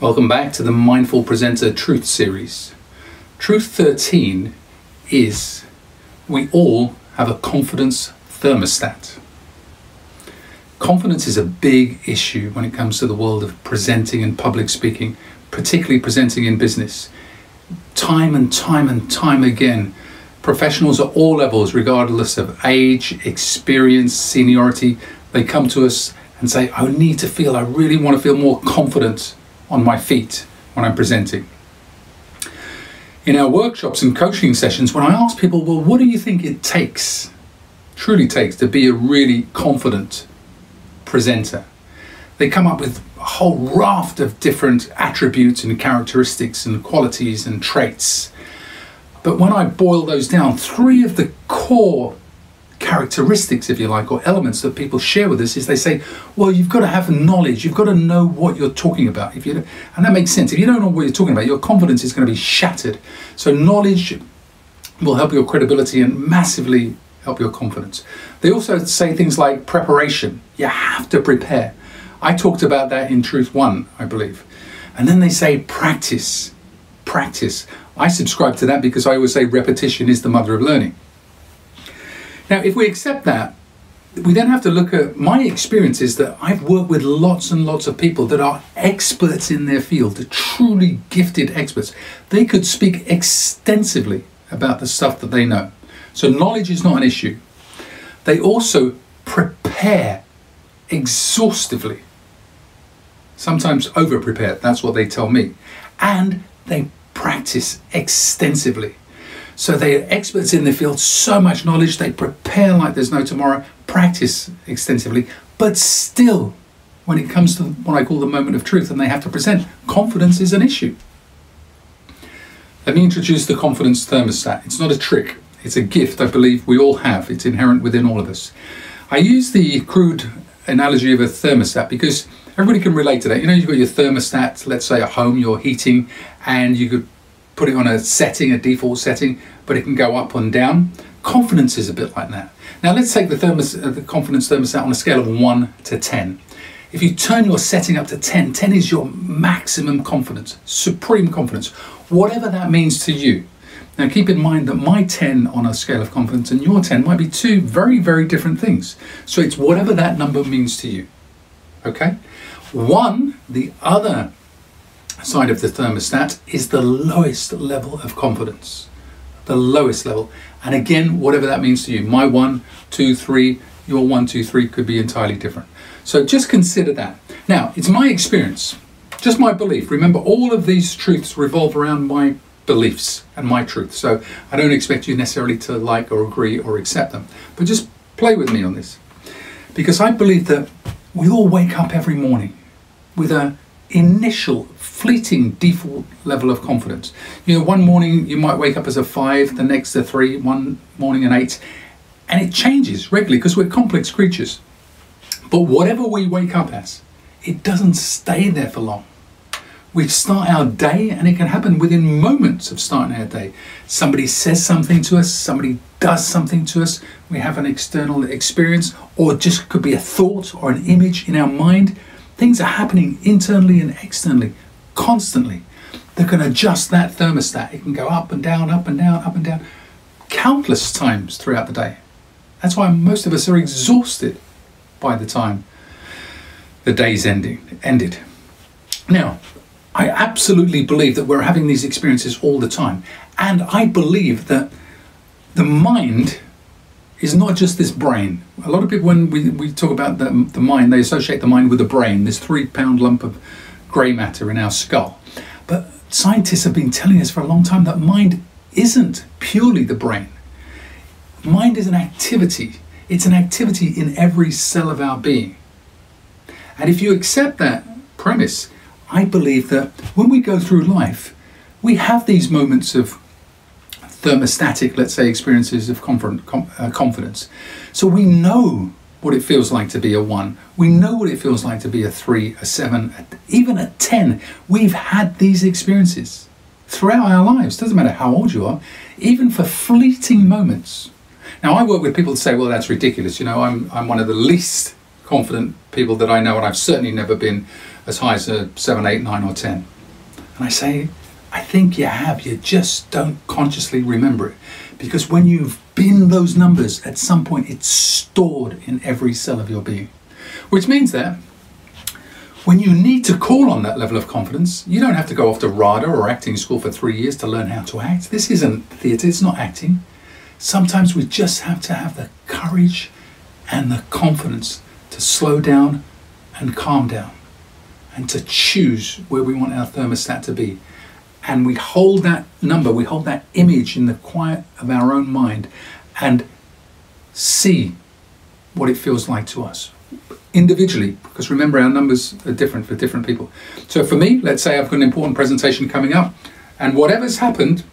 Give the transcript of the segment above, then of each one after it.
Welcome back to the Mindful Presenter Truth series. Truth 13 is we all have a confidence thermostat. Confidence is a big issue when it comes to the world of presenting and public speaking, particularly presenting in business. Time and time and time again, professionals at all levels, regardless of age, experience, seniority, they come to us and say, I need to feel, I really want to feel more confident on my feet when I'm presenting. In our workshops and coaching sessions, when I ask people, well, what do you think it takes, truly takes, to be a really confident presenter? They come up with a whole raft of different attributes and characteristics and qualities and traits. But when I boil those down, three of the core characteristics, if you like, or elements that people share with us is they say, well, you've got to have knowledge, you've got to know what you're talking about. If you and that makes sense. If you don't know what you're talking about, your confidence is going to be shattered. So knowledge will help your credibility and massively help your confidence. They also say things like preparation. You have to prepare. I talked about that in Truth 1, I believe. And then they say practice. Practice. I subscribe to that because I always say repetition is the mother of learning. Now, if we accept that, we then have to look at my experience is that I've worked with lots and lots of people that are experts in their field, truly gifted experts. They could speak extensively about the stuff that they know. So, knowledge is not an issue. They also prepare exhaustively, sometimes over prepared, that's what they tell me. And they practice extensively. So they are experts in the field, so much knowledge, they prepare like there's no tomorrow, practice extensively, but still, when it comes to what I call the moment of truth and they have to present, confidence is an issue. Let me introduce the confidence thermostat. It's not a trick, it's a gift I believe we all have, it's inherent within all of us. I use the crude analogy of a thermostat because everybody can relate to that. You know, you've got your thermostat, let's say at home, you're heating, and you could put it on a setting, a default setting, but it can go up and down. Confidence is a bit like that. Now let's take the, thermos, uh, the confidence thermostat on a scale of 1 to 10. If you turn your setting up to 10, 10 is your maximum confidence, supreme confidence, whatever that means to you. Now keep in mind that my 10 on a scale of confidence and your 10 might be two very, very different things. So it's whatever that number means to you. Okay? One, the other side of the thermostat is the lowest level of confidence. The lowest level. And again, whatever that means to you, my one, two, three, your one, two, three could be entirely different. So just consider that. Now, it's my experience, just my belief. Remember, all of these truths revolve around my beliefs and my truth. So I don't expect you necessarily to like or agree or accept them. But just play with me on this. Because I believe that we all wake up every morning with a initial fleeting default level of confidence. You know, one morning you might wake up as a five, the next a three, one morning an eight, and it changes regularly because we're complex creatures. But whatever we wake up as, it doesn't stay there for long. We start our day, and it can happen within moments of starting our day. Somebody says something to us, somebody does something to us, we have an external experience, or just could be a thought or an image in our mind Things are happening internally and externally constantly that can adjust that thermostat. It can go up and down, up and down, up and down, countless times throughout the day. That's why most of us are exhausted by the time the day's ending ended. Now, I absolutely believe that we're having these experiences all the time, and I believe that the mind is not just this brain. A lot of people, when we, we talk about the, the mind, they associate the mind with the brain, this three pound lump of grey matter in our skull. But scientists have been telling us for a long time that mind isn't purely the brain. Mind is an activity, it's an activity in every cell of our being. And if you accept that premise, I believe that when we go through life, we have these moments of thermostatic, let's say, experiences of uh, confidence. So we know what it feels like to be a one. We know what it feels like to be a three, a seven, even a 10. We've had these experiences throughout our lives. Doesn't matter how old you are, even for fleeting moments. Now, I work with people that say, well, that's ridiculous. You know, I'm, I'm one of the least confident people that I know, and I've certainly never been as high as a seven, eight, nine, or 10. And I say, I think you have. You just don't consciously remember it. Because when you've been those numbers, at some point it's stored in every cell of your being. Which means that when you need to call on that level of confidence, you don't have to go off to RADA or acting school for three years to learn how to act. This isn't theatre, it's not acting. Sometimes we just have to have the courage and the confidence to slow down and calm down and to choose where we want our thermostat to be. And we hold that number, we hold that image in the quiet of our own mind and see what it feels like to us individually because remember our numbers are different for different people. So for me let's say i've got an important presentation coming up and whatever's happened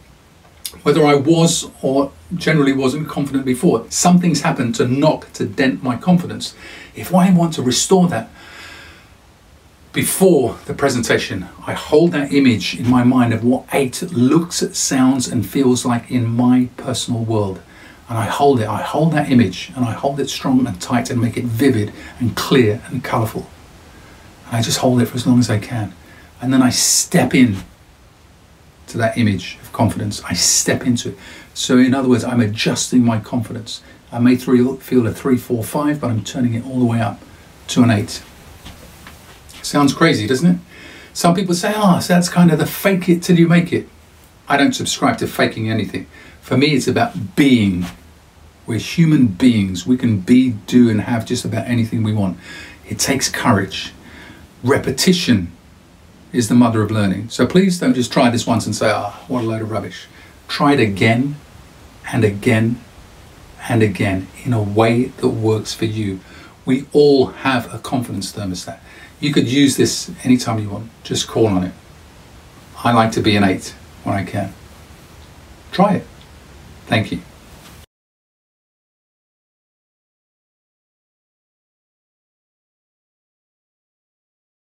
whether i was or generally wasn't confident before something's happened to knock to dent my confidence. If i want to restore that before the presentation, I hold that image in my mind of what eight looks, sounds, and feels like in my personal world. And I hold it, I hold that image, and I hold it strong and tight and make it vivid and clear and colourful. And I just hold it for as long as I can. And then I step in to that image of confidence. I step into it. So, in other words, I'm adjusting my confidence. I may feel a three, four, five, but I'm turning it all the way up to an eight. Sounds crazy, doesn't it? Some people say, oh, so that's kind of the fake it till you make it. I don't subscribe to faking anything. For me, it's about being. We're human beings. We can be, do, and have just about anything we want. It takes courage. Repetition is the mother of learning. So please don't just try this once and say, ah, oh, what a load of rubbish. Try it again and again and again in a way that works for you. We all have a confidence thermostat. You could use this anytime you want. Just call on it. I like to be an eight when I can. Try it. Thank you.